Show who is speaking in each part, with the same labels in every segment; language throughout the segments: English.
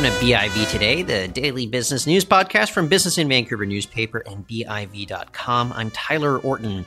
Speaker 1: Welcome to BIV Today, the daily business news podcast from Business in Vancouver newspaper and BIV.com. I'm Tyler Orton.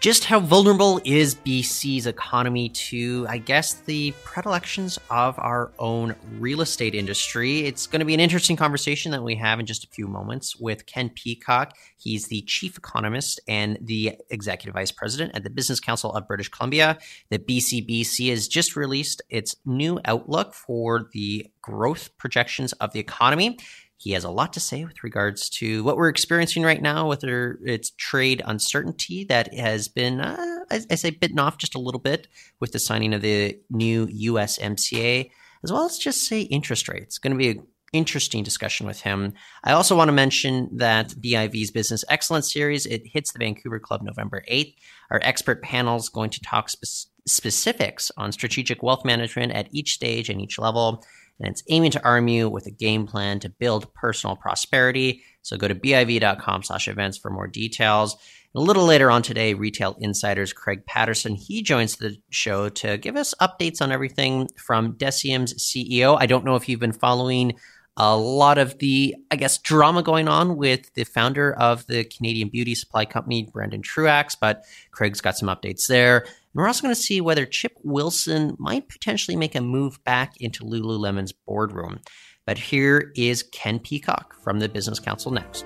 Speaker 1: Just how vulnerable is BC's economy to, I guess, the predilections of our own real estate industry? It's going to be an interesting conversation that we have in just a few moments with Ken Peacock. He's the chief economist and the executive vice president at the Business Council of British Columbia. The BCBC has just released its new outlook for the growth projections of the economy. He has a lot to say with regards to what we're experiencing right now with its trade uncertainty that has been, uh, I, I say, bitten off just a little bit with the signing of the new USMCA, as well as just say interest rates. It's going to be an interesting discussion with him. I also want to mention that BIV's Business Excellence Series, it hits the Vancouver Club November 8th. Our expert panel is going to talk spe- specifics on strategic wealth management at each stage and each level and it's aiming to arm you with a game plan to build personal prosperity. So go to biv.com slash events for more details. And A little later on today, Retail Insiders Craig Patterson, he joins the show to give us updates on everything from DECIEM's CEO. I don't know if you've been following a lot of the, I guess, drama going on with the founder of the Canadian beauty supply company, Brandon Truaxe, but Craig's got some updates there. We're also going to see whether Chip Wilson might potentially make a move back into Lululemon's boardroom. But here is Ken Peacock from the Business Council next.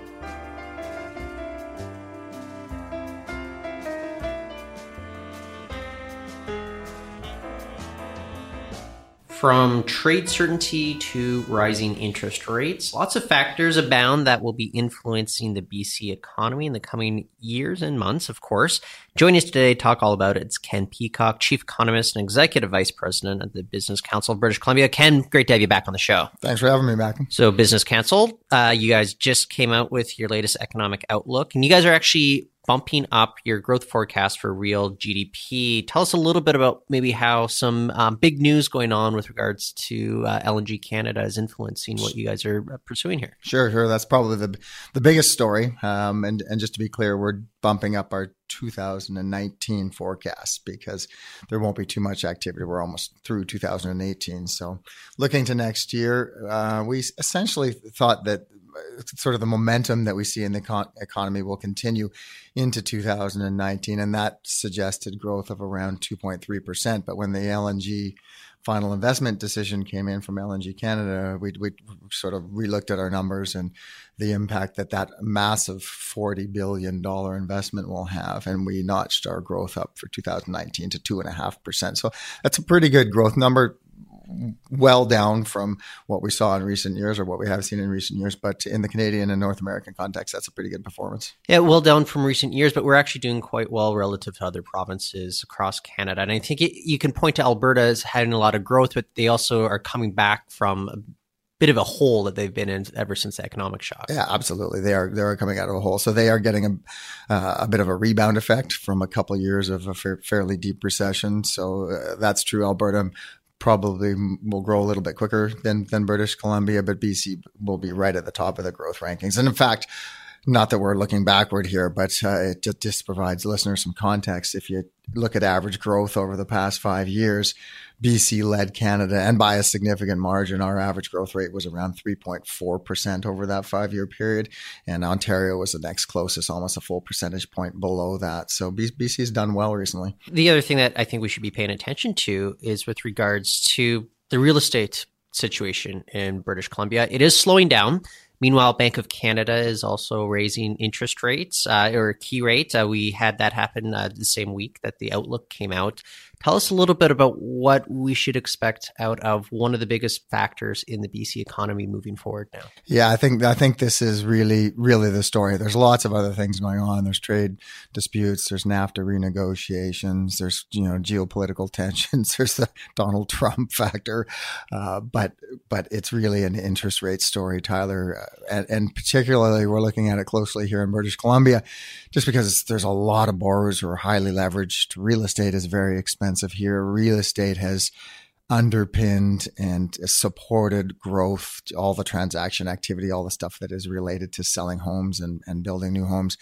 Speaker 1: From trade certainty to rising interest rates, lots of factors abound that will be influencing the BC economy in the coming years and months, of course. Joining us today to talk all about it is Ken Peacock, Chief Economist and Executive Vice President of the Business Council of British Columbia. Ken, great to have you back on the show.
Speaker 2: Thanks for having me back.
Speaker 1: So, Business Council, uh, you guys just came out with your latest economic outlook, and you guys are actually bumping up your growth forecast for real GDP. Tell us a little bit about maybe how some um, big news going on with regards to uh, LNG Canada is influencing what you guys are uh, pursuing here.
Speaker 2: Sure, sure. That's probably the the biggest story. Um, and and just to be clear, we're bumping up our 2019 forecast because there won't be too much activity. We're almost through 2018. So, looking to next year, uh, we essentially thought that sort of the momentum that we see in the econ- economy will continue into 2019, and that suggested growth of around 2.3%. But when the LNG final investment decision came in from LNG Canada, we, we sort of relooked at our numbers and the impact that that massive $40 billion investment will have. And we notched our growth up for 2019 to 2.5%. So that's a pretty good growth number well down from what we saw in recent years or what we have seen in recent years. But in the Canadian and North American context, that's a pretty good performance.
Speaker 1: Yeah, well down from recent years, but we're actually doing quite well relative to other provinces across Canada. And I think it, you can point to Alberta as having a lot of growth, but they also are coming back from a bit of a hole that they've been in ever since the economic shock.
Speaker 2: Yeah, absolutely. They are they are coming out of a hole, so they are getting a uh, a bit of a rebound effect from a couple of years of a fa- fairly deep recession. So uh, that's true. Alberta probably will grow a little bit quicker than than British Columbia, but BC will be right at the top of the growth rankings. And in fact, not that we're looking backward here, but uh, it just, just provides listeners some context. If you look at average growth over the past five years, BC led Canada and by a significant margin. Our average growth rate was around 3.4% over that five year period. And Ontario was the next closest, almost a full percentage point below that. So BC has done well recently.
Speaker 1: The other thing that I think we should be paying attention to is with regards to the real estate situation in British Columbia. It is slowing down. Meanwhile, Bank of Canada is also raising interest rates uh, or key rate. Uh, we had that happen uh, the same week that the outlook came out. Tell us a little bit about what we should expect out of one of the biggest factors in the BC economy moving forward now.
Speaker 2: Yeah, I think I think this is really really the story. There's lots of other things going on. There's trade disputes. There's NAFTA renegotiations. There's you know geopolitical tensions. There's the Donald Trump factor, uh, but but it's really an interest rate story, Tyler, uh, and, and particularly we're looking at it closely here in British Columbia, just because there's a lot of borrowers who are highly leveraged. Real estate is very expensive expensive here. Real estate has underpinned and supported growth, all the transaction activity, all the stuff that is related to selling homes and, and building new homes.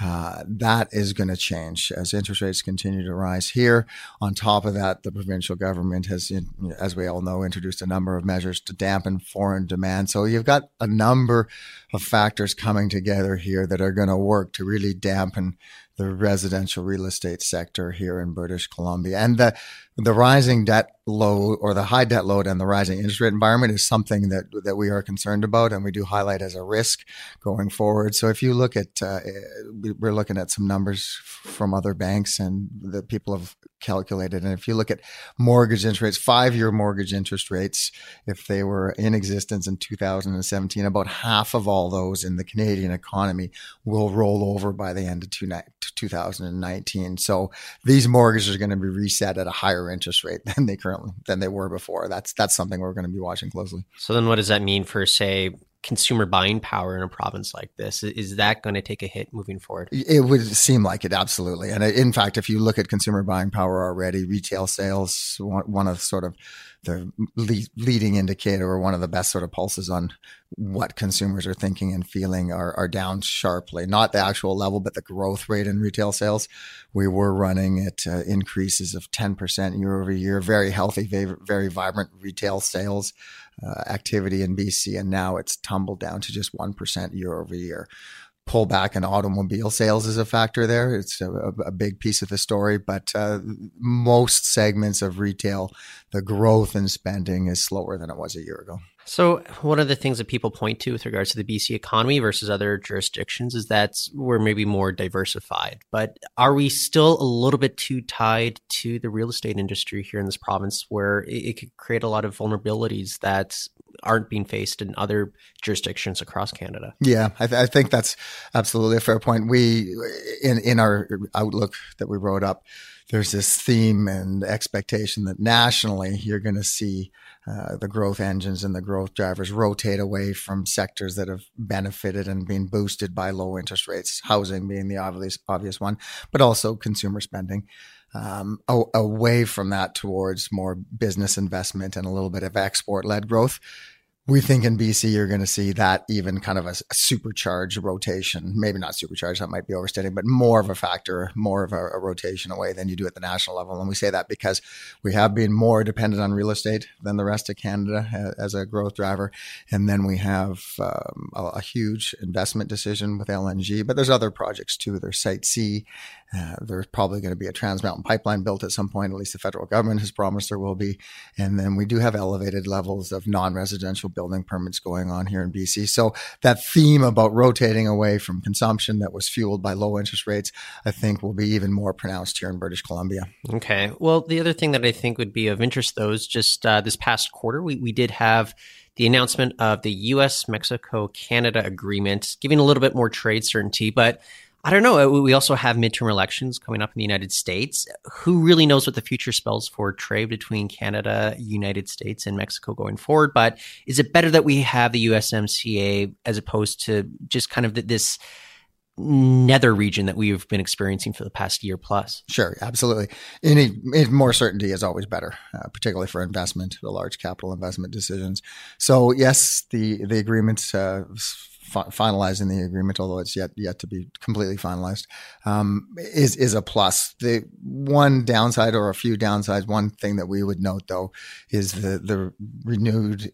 Speaker 2: Uh, that is going to change as interest rates continue to rise here. On top of that, the provincial government has, as we all know, introduced a number of measures to dampen foreign demand. So you've got a number of factors coming together here that are going to work to really dampen the residential real estate sector here in British Columbia. And the the rising debt load or the high debt load and the rising interest rate environment is something that that we are concerned about and we do highlight as a risk going forward. So if you look at uh, we're looking at some numbers from other banks and that people have calculated and if you look at mortgage interest rates 5-year mortgage interest rates if they were in existence in 2017 about half of all those in the Canadian economy will roll over by the end of 2019. So these mortgages are going to be reset at a higher interest rate than they currently than they were before. That's that's something we're going to be watching closely.
Speaker 1: So then, what does that mean for say consumer buying power in a province like this? Is that going to take a hit moving forward?
Speaker 2: It would seem like it, absolutely. And uh, in fact, if you look at consumer buying power already, retail sales, one of sort of the leading indicator or one of the best sort of pulses on what consumers are thinking and feeling are, are down sharply. Not the actual level, but the growth rate in retail sales. We were running at uh, increases of 10% year over year, very healthy, very, very vibrant retail sales uh, activity in BC. And now it's tumbled down to just 1% year over year pullback in automobile sales is a factor there. It's a, a big piece of the story, but uh, most segments of retail, the growth in spending is slower than it was a year ago.
Speaker 1: So, one of the things that people point to with regards to the BC economy versus other jurisdictions is that we're maybe more diversified. But are we still a little bit too tied to the real estate industry here in this province where it, it could create a lot of vulnerabilities that aren't being faced in other jurisdictions across Canada?
Speaker 2: Yeah, I, th- I think that's absolutely a fair point. We, in, in our outlook that we wrote up, there's this theme and expectation that nationally you're going to see uh, the growth engines and the growth drivers rotate away from sectors that have benefited and been boosted by low interest rates, housing being the obvious obvious one, but also consumer spending. Um, away from that towards more business investment and a little bit of export led growth we think in BC you're going to see that even kind of a, a, supercharged rotation. Maybe not supercharged, that might be overstating, but more of a factor, more of a, a, rotation away than you do at the national level. And we say that because we have been more dependent on real estate than the rest of Canada as a growth driver. And then we have um, a, a, huge investment decision with LNG, but there's other projects too. There's Site C uh, there's probably going to be a Trans Mountain pipeline built at some point. At least the federal government has promised there will be. And then we do have elevated levels of non-residential building permits going on here in BC. So that theme about rotating away from consumption that was fueled by low interest rates, I think will be even more pronounced here in British Columbia.
Speaker 1: Okay. Well, the other thing that I think would be of interest, though, is just uh, this past quarter, we, we did have the announcement of the U.S. Mexico Canada agreement, giving a little bit more trade certainty, but I don't know. Uh, we also have midterm elections coming up in the United States. Who really knows what the future spells for trade between Canada, United States, and Mexico going forward? But is it better that we have the USMCA as opposed to just kind of this nether region that we've been experiencing for the past year plus?
Speaker 2: Sure, absolutely. Any, more certainty is always better, uh, particularly for investment, the large capital investment decisions. So yes, the the agreement. Uh, fi- finalizing the agreement, although it's yet yet to be completely finalized, um, is is a plus. The one downside or a few downsides. One thing that we would note though is the the renewed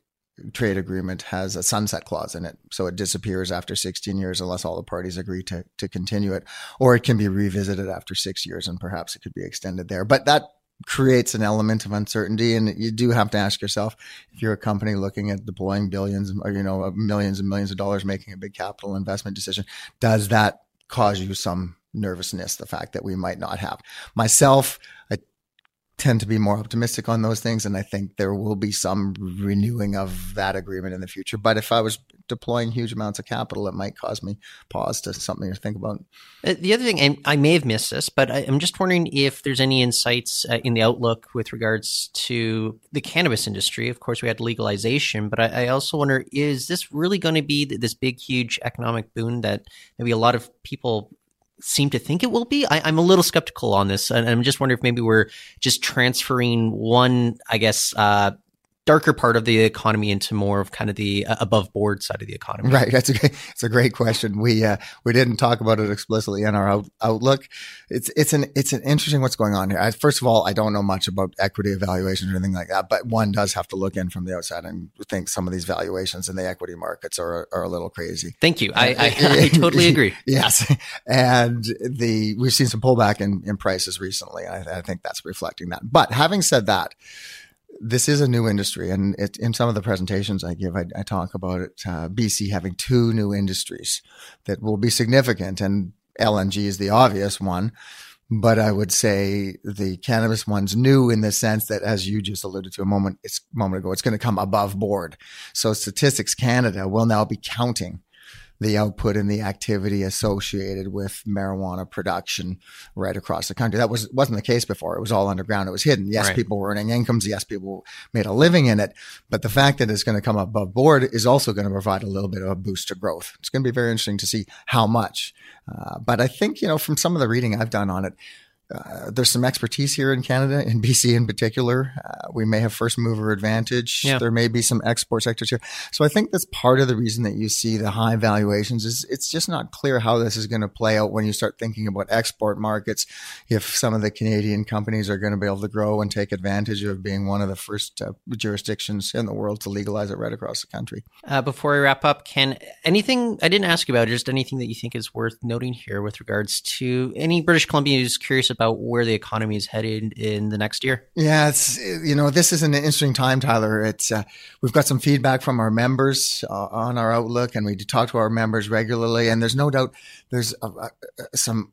Speaker 2: trade agreement has a sunset clause in it. So it disappears after 16 years unless all the parties agree to, to continue it, or it can be revisited after six years and perhaps it could be extended there. But that creates an element of uncertainty and you do have to ask yourself if you're a company looking at deploying billions or you know millions and millions of dollars making a big capital investment decision does that cause you some nervousness the fact that we might not have? Myself i tend to be more optimistic on those things. And I think there will be some renewing of that agreement in the future. But if I was deploying huge amounts of capital, it might cause me pause to something to think about.
Speaker 1: Uh, the other thing, and I may have missed this, but I, am just wondering if there's any insights uh, in the outlook with regards to the cannabis industry. Of course, we had legalization, but I also wonder is this really going to be this big, huge economic boon that maybe a lot of people seem to think it will be. I, am a little skeptical on this, and I'm just wondering if maybe we're just transferring one, I guess, uh, darker part of the economy into more of kind of the uh, above board side of the economy?
Speaker 2: Right. That's a it's a great question. We uh, we didn't talk about it explicitly in our out, outlook. It's it's an it's an interesting what's going on here. I, first of all, I don't know much about equity evaluations or anything like that, but one does have to look in from the outside and think some of these valuations in the equity markets are are a little crazy.
Speaker 1: Thank you. I I, I totally agree.
Speaker 2: yes, and the we've seen some pullback in in prices recently. I, I think that's reflecting that. But having said that this is a new industry, and it, in some of the presentations I give, I, I talk about it. Uh, BC having two new industries that will be significant, and LNG is the obvious one. But I would say the cannabis one's new in the sense that, as you just alluded to a moment, it's a moment ago, it's going to come above board. So Statistics Canada will now be counting the output and the activity associated with marijuana production right across the country. That was wasn't the case before. It was all underground. It was hidden. Yes, right. people were earning incomes. Yes, people made a living in it. But the fact that it's going to come above board is also going to provide a little bit of a boost to growth. It's going to be very interesting to see how much. Uh, but I think you know from some of the reading I've done on it, uh, there's some expertise here in Canada, in BC in particular. Uh, we may have first mover advantage. Yeah. There may be some export sectors here. So I think that's part of the reason that you see the high valuations is it's just not clear how this is going to play out when you start thinking about export markets. If some of the Canadian companies are going to be able to grow and take advantage of being one of the first uh, jurisdictions in the world to legalize it right across the country.
Speaker 1: Uh, before we wrap up, Ken, anything I didn't ask you about, just anything that you think is worth noting here with regards to any British Columbia who's curious about about where the economy is headed in the next year?
Speaker 2: Yeah, it's you know this is an interesting time, Tyler. It's uh, we've got some feedback from our members uh, on our outlook, and we talk to our members regularly. And there's no doubt there's some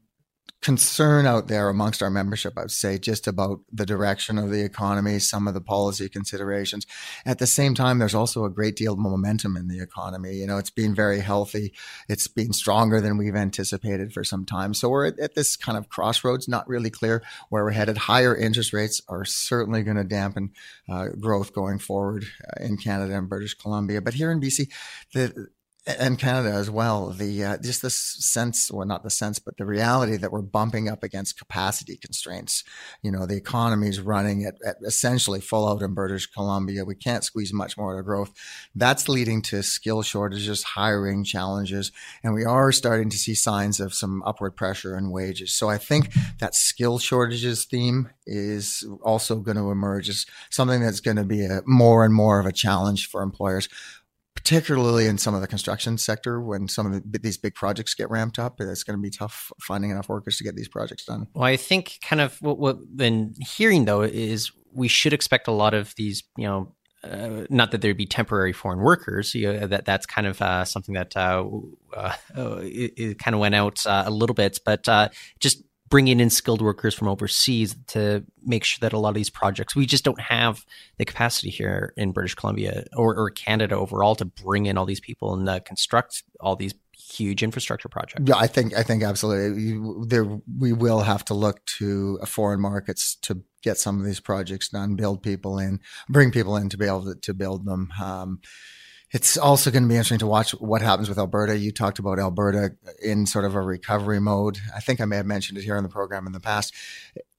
Speaker 2: concern out there amongst our membership, I would say, just about the direction of the economy, some of the policy considerations. At the same time, there's also a great deal of momentum in the economy. You know, it's been very healthy. It's been stronger than we've anticipated for some time. So we're at, at this kind of crossroads, not really clear where we're headed. Higher interest rates are certainly going to dampen uh, growth going forward uh, in Canada and British Columbia. But here in BC, the and Canada as well. The uh, just this sense, well, not the sense, but the reality that we're bumping up against capacity constraints. You know, the economy is running at, at, essentially full out in British Columbia. We can't squeeze much more to growth. That's leading to skill shortages, hiring challenges, and we are starting to see signs of some upward pressure in wages. So I think that skill shortages theme is also going to emerge as something that's going to be a more and more of a challenge for employers particularly in some of the construction sector when some of the, these big projects get ramped up it's going to be tough finding enough workers to get these projects done
Speaker 1: well i think kind of what we've been hearing though is we should expect a lot of these you know uh, not that there'd be temporary foreign workers. You know, that that's kind of uh, something that uh, uh it, it, kind of went out uh, a little bit, but uh, just bringing in skilled workers from overseas to make sure that a lot of these projects we just don't have the capacity here in British Columbia or, or Canada overall to bring in all these people and uh, construct all these huge infrastructure projects.
Speaker 2: Yeah, I think I think absolutely. There we will have to look to foreign markets to get some of these projects done, build people in, bring people in to be able to, to build them. Um, it's also going to be interesting to watch what happens with Alberta. You talked about Alberta in sort of a recovery mode. I think I may have mentioned it here in the program in the past.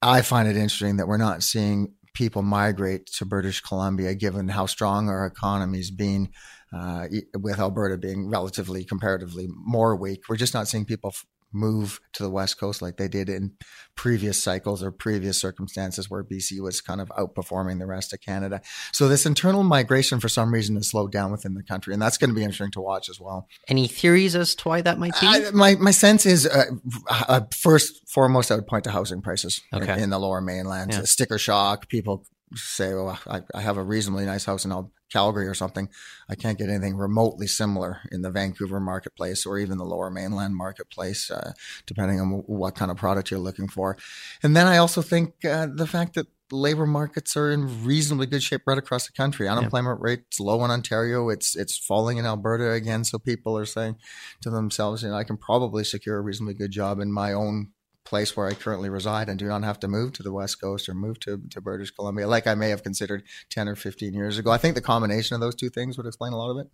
Speaker 2: I find it interesting that we're not seeing people migrate to British Columbia, given how strong our economy's been, uh, with Alberta being relatively comparatively more weak. We're just not seeing people move to the West Coast like they did in previous cycles or previous circumstances where BC was kind of outperforming the rest of Canada. So this internal migration for some reason has slowed down within the country, and that's going to be interesting to watch as well.
Speaker 1: Any theories as to why that might be?
Speaker 2: I, my my sense is uh, uh, first foremost, I would point to housing prices okay. in, in, the Lower Mainland. Yeah. Sticker shock, people say, "Well, I, I, have a reasonably nice house in Calgary or something. I can't get anything remotely similar in the Vancouver marketplace or even the Lower Mainland marketplace, uh, depending on what kind of product you're looking for." And then I also think uh, the fact that labor markets are in reasonably good shape right across the country. Unemployment yeah. rate's low in Ontario. It's it's falling in Alberta again. So people are saying to themselves, you know, I can probably secure a reasonably good job in my own place where I currently reside and do not have to move to the West Coast or move to, to British Columbia like I may have considered 10 or 15 years ago. I think the combination of those two things would explain a lot of it.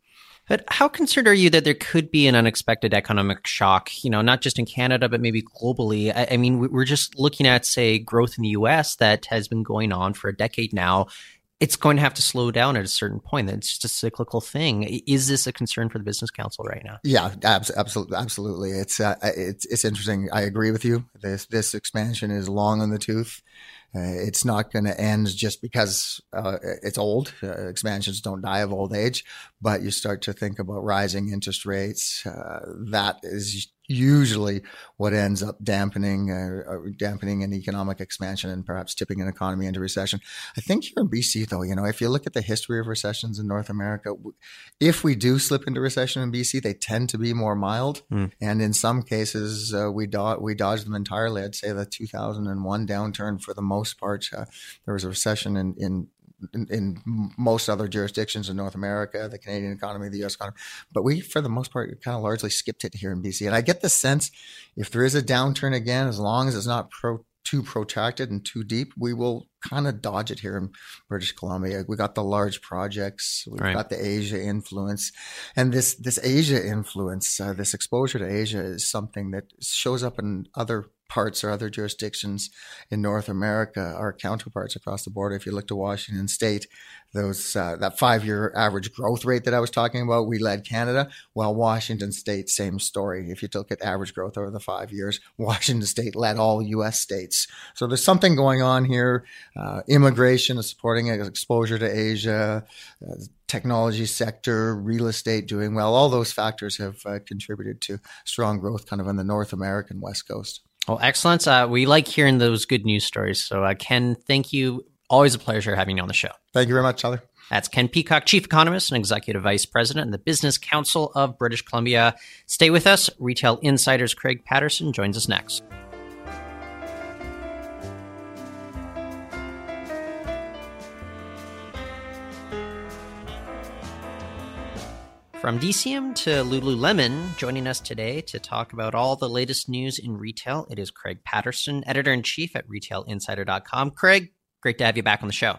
Speaker 1: But how concerned are you that there could be an unexpected economic shock, you know, not just in Canada, but maybe globally? I, I mean, we're just looking at, say, growth in the US that has been going on for a decade now it's going to have to slow down at a certain point. It's just a cyclical thing. Is this a concern for the business council right now?
Speaker 2: Yeah, absolutely, absolutely. It's uh, it's it's interesting. I agree with you. This this expansion is long on the tooth. Uh, it's not going to end just because uh, it's old. Uh, expansions don't die of old age, but you start to think about rising interest rates. Uh, that is usually what ends up dampening uh, uh, dampening an economic expansion and perhaps tipping an economy into recession. I think here in BC, though, you know, if you look at the history of recessions in North America, if we do slip into recession in BC, they tend to be more mild, mm. and in some cases uh, we do- we dodge them entirely. I'd say the 2001 downturn, for the most part, uh, there was a recession in, in in, in, most other jurisdictions in North America, the Canadian economy, the U.S. economy, but we, for the most part, kind of largely skipped it here in BC. And I get the sense if there is a downturn again, as long as it's not pro, too protracted and too deep, we will kind of dodge it here in British Columbia. We got the large projects, we've right. got the Asia influence, and this this Asia influence, uh, this exposure to Asia is something that shows up in other parts or other jurisdictions in North America, our counterparts across the border. If you look to Washington State, those uh, that five year average growth rate that I was talking about, we led Canada. Well, Washington State, same story. If you look at average growth over the five years, Washington State led all U.S. states. So there's something going on here. Uh, immigration is supporting exposure to Asia. Uh, technology sector, real estate doing well. All those factors have uh, contributed to strong growth kind of on the North American West Coast.
Speaker 1: Well, excellent. Uh, we like hearing those good news stories. So, uh, Ken, thank you. Always a pleasure having you on the show.
Speaker 2: Thank you very much, Tyler.
Speaker 1: That's Ken Peacock, Chief Economist and Executive Vice President in the Business Council of British Columbia. Stay with us. Retail Insiders Craig Patterson joins us next. From DECIEM to Lululemon, joining us today to talk about all the latest news in retail, it is Craig Patterson, editor in chief at retailinsider.com. Craig, great to have you back on the show.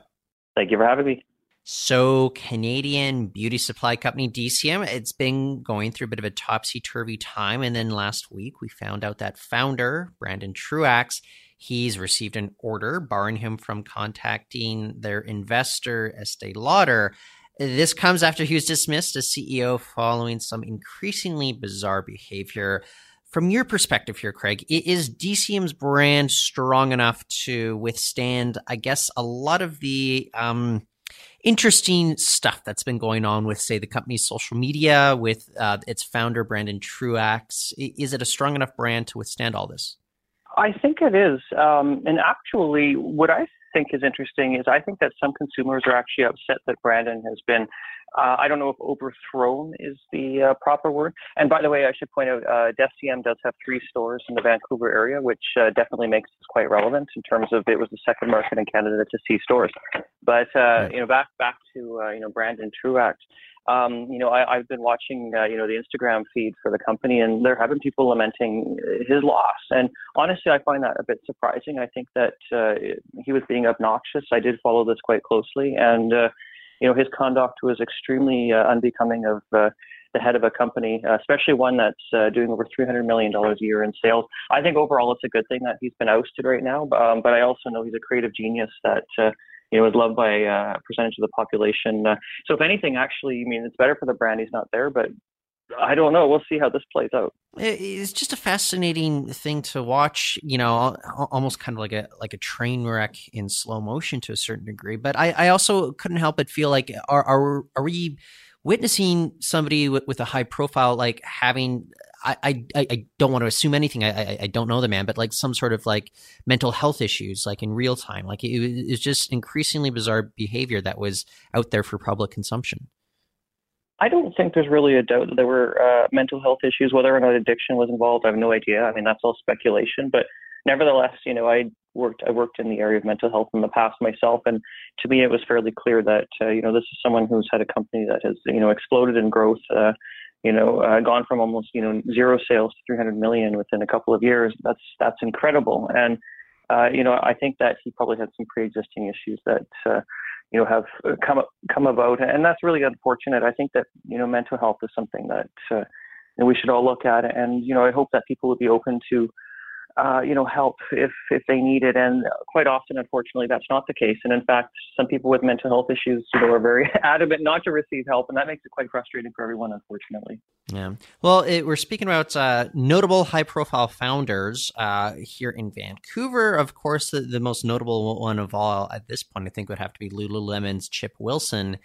Speaker 3: Thank you for having me.
Speaker 1: So, Canadian beauty supply company DECIEM, it's been going through a bit of a topsy turvy time. And then last week, we found out that founder, Brandon Truaxe, he's received an order barring him from contacting their investor, Estee Lauder this comes after he was dismissed as CEO following some increasingly bizarre behavior. From your perspective here, Craig, is DECIEM's brand strong enough to withstand, I guess, a lot of the um, interesting stuff that's been going on with, say, the company's social media, with uh, its founder, Brandon Truaxe? Is it a strong enough brand to withstand all this?
Speaker 3: I think it is. Um, and actually, what I think is interesting is I think that some consumers are actually upset that Brandon has been, uh, I don't know if overthrown is the uh, proper word. And by the way, I should point out, uh, DECIEM does have three stores in the Vancouver area, which uh, definitely makes this quite relevant in terms of it was the second market in Canada to see stores. But uh, you know, back back to uh, you know Brandon Truaxe um, you know, I, have been watching, uh, you know, the Instagram feed for the company, and there have been people lamenting his loss. And honestly, I find that a bit surprising. I think that uh, he was being obnoxious. I did follow this quite closely, and uh, you know, his conduct was extremely uh, unbecoming of uh, the head of a company, uh, especially one that's doing over $300 million a year in sales. I think overall, it's a good thing that he's been ousted right now. Um, but I also know he's a creative genius that you know, is loved by uh, a percentage of the population. Uh, so if anything, actually, I mean, it's better for the brand he's not there, but I don't know. We'll see how this plays out.
Speaker 1: It's just a fascinating thing to watch. You know, almost kind of like a like a train wreck in slow motion to a certain degree. But I, I also couldn't help but feel like are are are we witnessing somebody with, a high profile like having I, I, I don't want to assume anything. I, I, I don't know the man, but like some sort of like mental health issues, like in real time. Like it, it was just increasingly bizarre behavior that was out there for public consumption.
Speaker 3: I don't think there's really a doubt that there were uh, mental health issues. Whether or not addiction was involved, I have no idea. I mean, that's all speculation. But nevertheless, you know, I worked I worked in the area of mental health in the past myself, and to me, it was fairly clear that uh, you know this is someone who's had a company that has you know exploded in growth. Uh, you know, uh, gone from almost you know zero sales to 300 million within a couple of years. That's that's incredible. And uh, you know, I think that he probably had some pre-existing issues that uh, you know have come come about, and that's really unfortunate. I think that you know mental health is something that uh, we should all look at, and you know, I hope that people would be open to uh, you know, help if if they need it. And quite often, unfortunately, that's not the case. And in fact, some people with mental health issues, you know, are very adamant not to receive help, and that makes it quite frustrating for everyone, unfortunately.
Speaker 1: Yeah. Well, it, we're speaking about uh, notable high-profile founders uh, here in Vancouver. Of course, the, the most notable one of all at this point, I think, would have to be Lululemon's Chip Wilson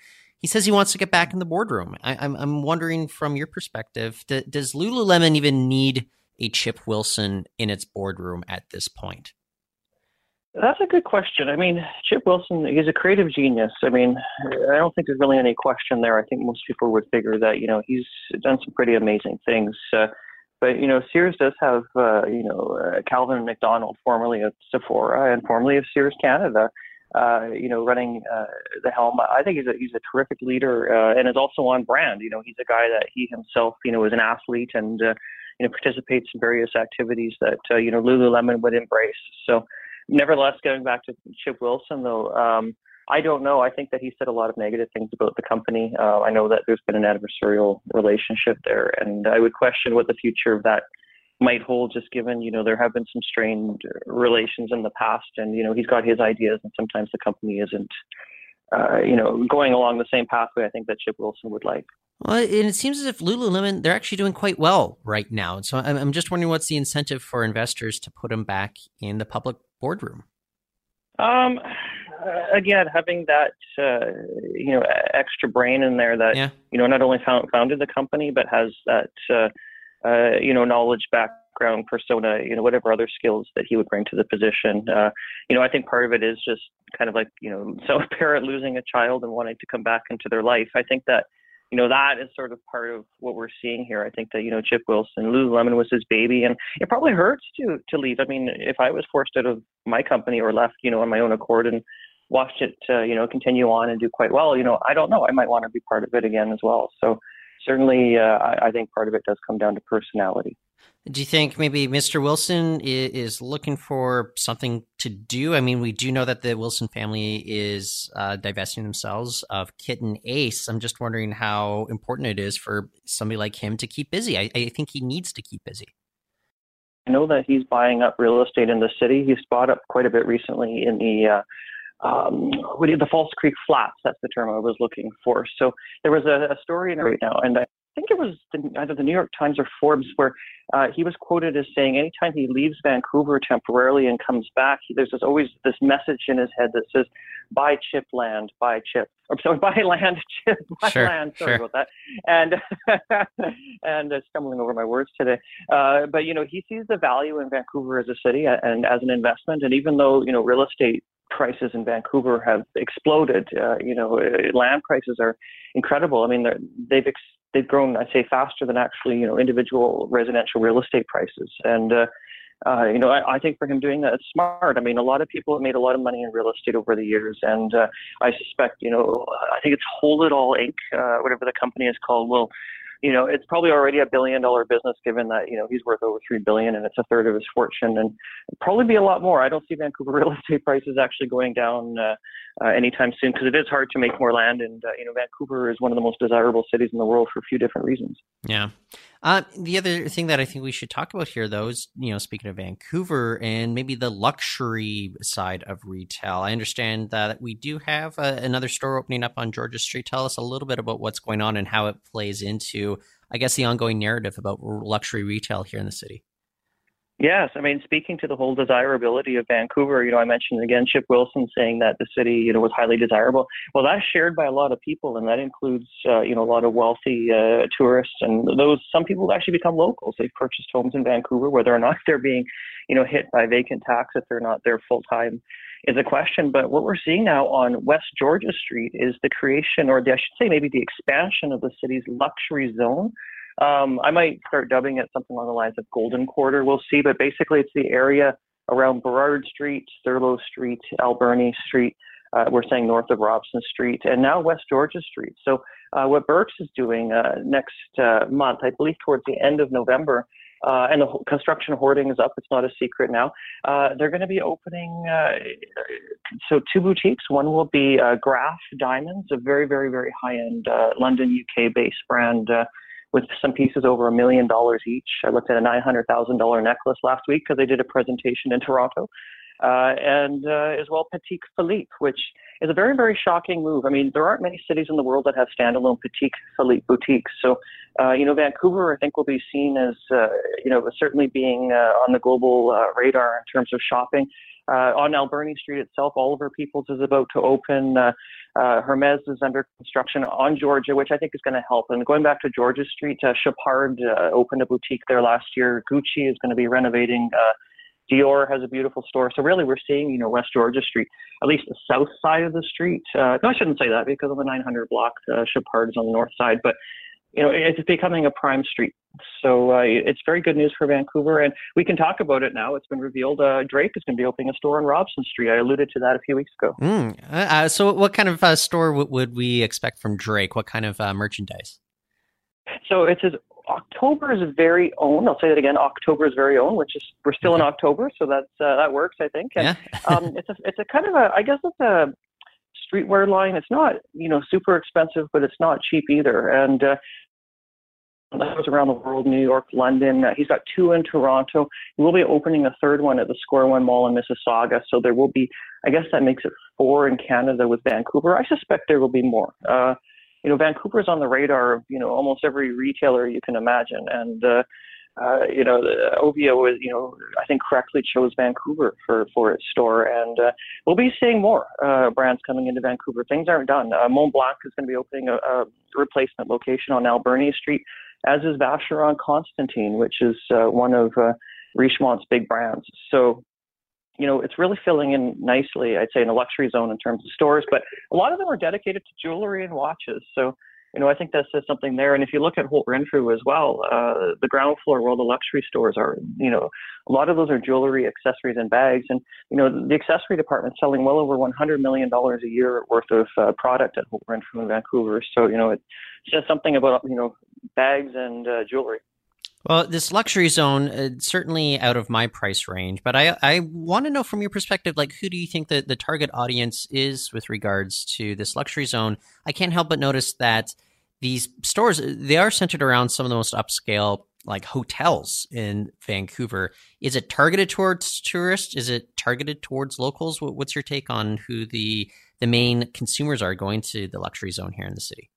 Speaker 1: he says he wants to get back in the boardroom. I, am I'm, I'm wondering from your perspective, does Lululemon even need a Chip Wilson in its boardroom at this point?
Speaker 3: That's a good question. I mean, Chip Wilson, he's a creative genius. I mean, I don't think there's really any question there. I think most people would figure that, you know, he's done some pretty amazing things. Uh, but, you know, Sears does have, uh, you know, uh, Calvin McDonald, formerly of Sephora and formerly of Sears Canada, uh, you know, running uh, the helm. I think he's a, he's a terrific leader uh, and is also on brand. You know, he's a guy that he himself, you know, is an athlete and, you know, participates in various activities that uh, you know Lululemon would embrace. So, nevertheless, going back to Chip Wilson, though, um, I don't know. I think that he said a lot of negative things about the company. Uh, I know that there's been an adversarial relationship there, and I would question what the future of that might hold, just given you know there have been some strained relations in the past, and you know he's got his ideas, and sometimes the company isn't. Uh, you know, going along the same pathway, I think that Chip Wilson would like.
Speaker 1: Well, and it seems as if Lululemon they're actually doing quite well right now. So I'm just wondering what's the incentive for investors to put them back in the public boardroom.
Speaker 3: Um, again, having that uh, you know extra brain in there that yeah. you know not only found, founded the company but has that uh, uh, you know knowledge background persona you know whatever other skills that he would bring to the position. Uh, you know I think part of it is just kind of like you know so a parent losing a child and wanting to come back into their life. I think that you know, that is sort of part of what we're seeing here. I think that, you know, Chip Wilson, Lululemon was his baby and it probably hurts to, to leave. I mean, if I was forced out of my company or left, you know, on my own accord and watched it, uh, you know, continue on and do quite well, you know, I don't know. I might want to be part of it again as well. So certainly, uh, I, I think part of it does come down to personality.
Speaker 1: Do you think maybe Mr. Wilson is looking for something to do? I mean, we do know that the Wilson family is uh, divesting themselves of Kit and Ace. I'm just wondering how important it is for somebody like him to keep busy. I, I think he needs to keep busy.
Speaker 3: I know that he's buying up real estate in the city. He's bought up quite a bit recently in the uh, um, the False Creek Flats. That's the term I was looking for. So there was a, a story in it right now, and I think it was the, either the New York Times or Forbes where uh, he was quoted as saying anytime he leaves Vancouver temporarily and comes back, there's this, always this message in his head that says, buy chip land, buy chip. Or sorry, buy land, chip, buy sure, land. Sorry sure. about that. And, and uh, stumbling over my words today. Uh, but, you know, he sees the value in Vancouver as a city and as an investment. And even though, you know, real estate prices in Vancouver have exploded. Uh, you know, uh, land prices are incredible. I mean, they've ex- they've grown, I'd say, faster than actually, you know, individual residential real estate prices. And, uh, uh, you know, I, I think for him doing that, it's smart. I mean, a lot of people have made a lot of money in real estate over the years, and uh, I suspect, you know, I think it's Hold It All Inc., uh, whatever the company is called, will you know, it's probably already a billion dollar business given that, you know, he's worth over three billion and it's a third of his fortune and probably be a lot more. I don't see Vancouver real estate prices actually going down uh, uh, anytime soon because it is hard to make more land. And, uh, you know, Vancouver is one of the most desirable cities in the world for a few different reasons.
Speaker 1: Yeah. Uh, the other thing that I think we should talk about here, though, is you know speaking of Vancouver and maybe the luxury side of retail. I understand that we do have uh, another store opening up on Georgia Street. Tell us a little bit about what's going on and how it plays into, I guess, the ongoing narrative about luxury retail here in the city.
Speaker 3: Yes, I mean, speaking to the whole desirability of Vancouver, you know, I mentioned again Chip Wilson saying that the city, you know, was highly desirable. Well, that's shared by a lot of people, and that includes, uh, you know, a lot of wealthy uh, tourists, and those some people actually become locals. They've purchased homes in Vancouver, whether or not they're being, you know, hit by vacant tax if they're not there full time is a question. But what we're seeing now on West Georgia Street is the creation, or the, I should say, maybe the expansion of the city's luxury zone. Um, I might start dubbing it something along the lines of Golden Quarter. We'll see, but basically it's the area around Burrard Street, Thurlow Street, Alberni Street, uh, we're saying north of Robson Street, and now West Georgia Street. So, uh, what Birks is doing uh, next uh, month, I believe towards the end of November, uh, and the construction hoarding is up. It's not a secret now. Uh, they're going to be opening so two boutiques. One will be Graff Diamonds, a very, very, very high-end London, UK-based brand with some pieces over a million dollars each. I looked at a $900,000 necklace last week because they did a presentation in Toronto uh, and uh, as well Patek Philippe, which is a very, very shocking move. I mean, there aren't many cities in the world that have standalone Patek Philippe boutiques. So, uh, you know, Vancouver, I think, will be seen as, uh, you know, certainly being uh, on the global uh, radar in terms of shopping. Uh, on Alberni Street itself, Oliver Peoples is about to open. Uh, uh, Hermes is under construction on Georgia, which I think is going to help. And going back to Georgia Street, uh, uh, opened a boutique there last year. Gucci is going to be renovating. Uh, Dior has a beautiful store. So really, we're seeing, you know, West Georgia Street, at least the south side of the street. Uh, no, I shouldn't say that because of the 900 block. Uh, is on the north side, but you know, it's becoming a prime street. So uh, it's very good news for Vancouver, and we can talk about it now. It's been revealed. Uh, Drake is going to be opening a store on Robson Street. I alluded to that a few weeks ago.
Speaker 1: Mm. Uh, so, what kind of uh, store w- would we expect from Drake? What kind of uh, merchandise?
Speaker 3: So it's his October's very own. I'll say that again. October's very own, which is we're still in October, so that's uh, that works, I think. And,
Speaker 1: yeah.
Speaker 3: um, it's a it's a kind of a I guess it's a streetwear line. It's not you know super expensive, but it's not cheap either. And uh, that was around the world, New York, London. Uh, he's got two in Toronto. He will be opening a third one at the Square One Mall in Mississauga. So there will be, I guess that makes it four in Canada with Vancouver. I suspect there will be more. Uh, you know, Vancouver's on the radar of, you know, almost every retailer you can imagine. And, uh, uh, you know, the OVO is, you know, I think correctly chose Vancouver for, for its store. And uh, we'll be seeing more uh, brands coming into Vancouver. Things aren't done. Uh, Montblanc is going to be opening a, a replacement location on Alberni Street, as is Vacheron Constantin, which is uh, one of uh, Richemont's big brands. So you know, it's really filling in nicely, I'd say, in a luxury zone in terms of stores, but a lot of them are dedicated to jewelry and watches. So, you know, I think that says something there. And if you look at Holt Renfrew as well, uh, the ground floor where all the luxury stores are, you know, a lot of those are jewelry, accessories, and bags. And, you know, the accessory department selling well over $100 million a year worth of uh, product at Holt Renfrew in Vancouver. So, you know, it says something about, you know, bags and uh, jewelry.
Speaker 1: Well, this luxury zone uh, certainly out of my price range, but I I want to know from your perspective, like who do you think that the target audience is with regards to this luxury zone? I can't help but notice that these stores they are centered around some of the most upscale like hotels in Vancouver. Is it targeted towards tourists? Is it targeted towards locals? What's your take on who the the main consumers are going to the luxury zone here in the city?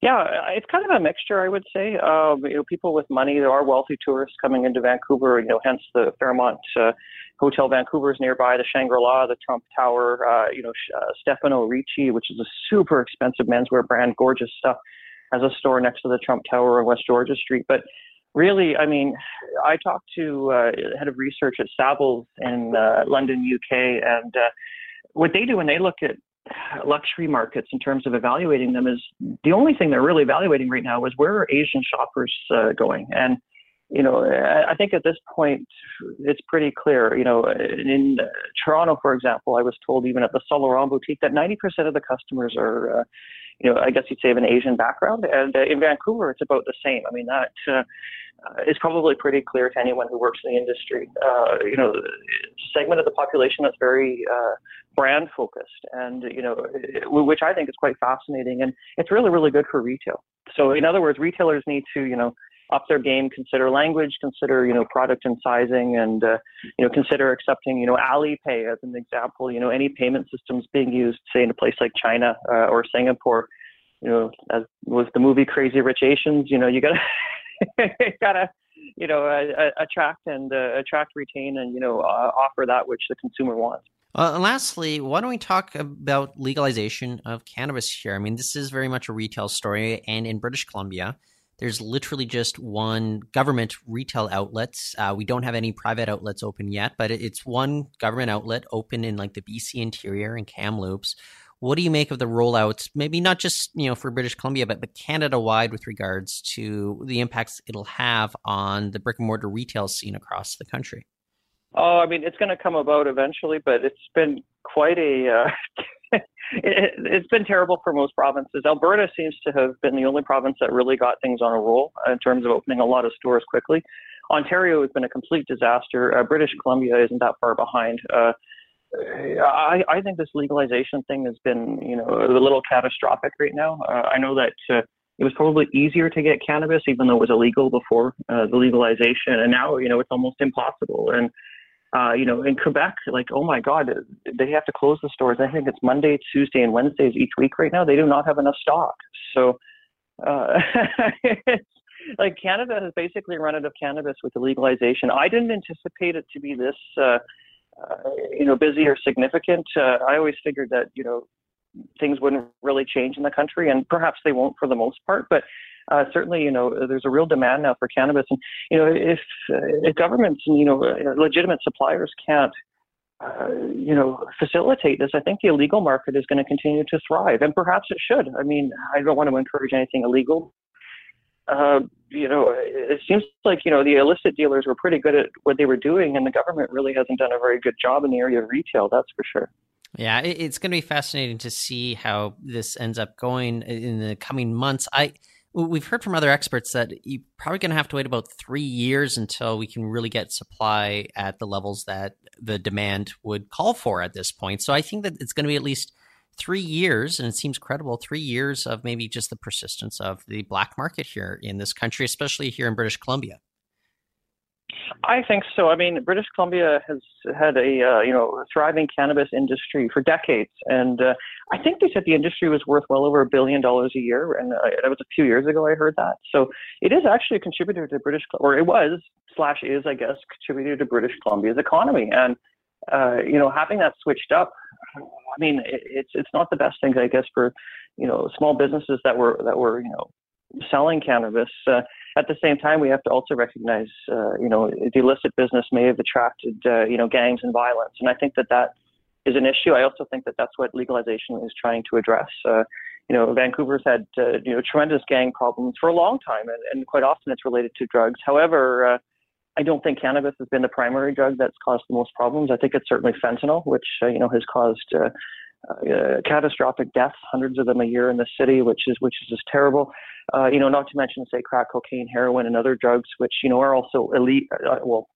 Speaker 3: Yeah, it's kind of a mixture, I would say. Uh, you know, people with money. There are wealthy tourists coming into Vancouver. You know, hence the Fairmont uh, Hotel Vancouver is nearby, the Shangri La, the Trump Tower. Uh, you know, uh, Stefano Ricci, which is a super expensive menswear brand, gorgeous stuff, has a store next to the Trump Tower on West Georgia Street. But really, I mean, I talked to uh, head of research at Savills in uh, London, UK, and uh, what they do when they look at luxury markets in terms of evaluating them is the only thing they're really evaluating right now is where are Asian shoppers uh, going? And you know I think at this point it's pretty clear you know in Toronto for example I was told even at the Saint boutique that 90% of the customers are uh, you know I guess you'd say of an Asian background. And uh, in Vancouver it's about the same. I mean that uh, is probably pretty clear to anyone who works in the industry. Uh, you know, segment of the population that's very uh, brand focused, and you know, which I think is quite fascinating, and it's really really good for retail. So, in other words, retailers need to you know up their game, consider language, consider you know product and sizing, and uh, you know consider accepting you know Alipay as an example. You know any payment systems being used, say in a place like China uh, or Singapore. You know, as was the movie Crazy Rich Asians. You know, you gotta gotta you know uh, attract and uh, attract, retain, and you know uh, offer that which the consumer wants.
Speaker 1: Uh, lastly, why don't we talk about legalization of cannabis here? I mean, this is very much a retail story, and in British Columbia, there's literally just one government retail outlet. Uh, we don't have any private outlets open yet, but it's one government outlet open in like the BC interior and Kamloops. What do you make of the rollouts? Maybe not just you know for British Columbia, but but Canada wide with regards to the impacts it'll have on the brick and mortar retail scene across the country.
Speaker 3: Oh, I mean, it's going to come about eventually, but it's been quite a uh, it, has been terrible for most provinces. Alberta seems to have been the only province that really got things on a roll in terms of opening a lot of stores quickly. Ontario has been a complete disaster. Uh, British Columbia isn't that far behind. Uh, I, I think this legalization thing has been, you know, a little catastrophic right now. Uh, I know that uh, it was probably easier to get cannabis, even though it was illegal before uh, the legalization, and now, you know, it's almost impossible. And uh, you know, in Quebec, like, oh my God, they have to close the stores. I think it's Monday, Tuesday, and Wednesdays each week right now. They do not have enough stock. So, uh, like Canada has basically run out of cannabis with the legalization. I didn't anticipate it to be this, uh, uh, you know, busy or significant. Uh, I always figured that, you know, things wouldn't really change in the country, and perhaps they won't for the most part. But uh, certainly, you know, there's a real demand now for cannabis, and you know, if, if governments and you know, legitimate suppliers can't, uh, you know, facilitate this, I think the illegal market is going to continue to thrive, and perhaps it should. I mean, I don't want to encourage anything illegal. Uh, you know, it seems like you know the illicit dealers were pretty good at what they were doing, and the government really hasn't done a very good job in the area of retail. That's for sure.
Speaker 1: Yeah, it's going to be fascinating to see how this ends up going in the coming months. I we've heard from other experts that you're probably going to have to wait about three years until we can really get supply at the levels that the demand would call for at this point. So I think that it's going to be at least three years, and it seems credible, three years of maybe just the persistence of the black market here in this country, especially here in British Columbia.
Speaker 3: I think so. I mean, British Columbia has had a uh, you know thriving cannabis industry for decades, and uh, I think they said the industry was worth well over a billion dollars a year, and uh, that was a few years ago I heard that. So it is actually a contributor to British, or it was slash is I guess contributor to British Columbia's economy, and uh, you know having that switched up, I mean it, it's it's not the best thing I guess for you know small businesses that were that were you know selling cannabis. Uh, at the same time, we have to also recognize, uh, you know, the illicit business may have attracted, uh, you know, gangs and violence, and I think that that is an issue. I also think that that's what legalization is trying to address. Uh, you know, Vancouver's had, uh, you know, tremendous gang problems for a long time, and, and quite often it's related to drugs. However, uh, I don't think cannabis has been the primary drug that's caused the most problems. I think it's certainly fentanyl, which uh, you know has caused uh, uh, catastrophic deaths, hundreds of them a year in the city, which is which is just terrible. Uh, you know, not to mention say crack cocaine, heroin, and other drugs, which you know are also elite. Uh, well,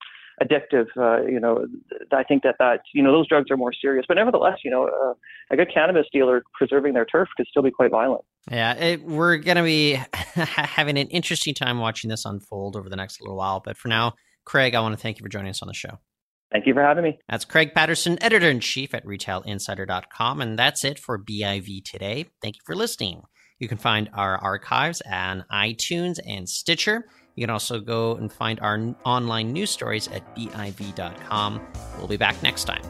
Speaker 3: addictive. Uh, you know, I think that that you know those drugs are more serious, but nevertheless, you know, uh, a good cannabis dealer preserving their turf could still be quite violent.
Speaker 1: Yeah, it, we're going to be having an interesting time watching this unfold over the next little while. But for now, Craig, I want to thank you for joining us on the show.
Speaker 3: Thank you for having me.
Speaker 1: That's Craig Patterson, editor in chief at RetailInsider.com. And that's it for BIV today. Thank you for listening. You can find our archives on iTunes and Stitcher. You can also go and find our online news stories at BIV.com. We'll be back next time.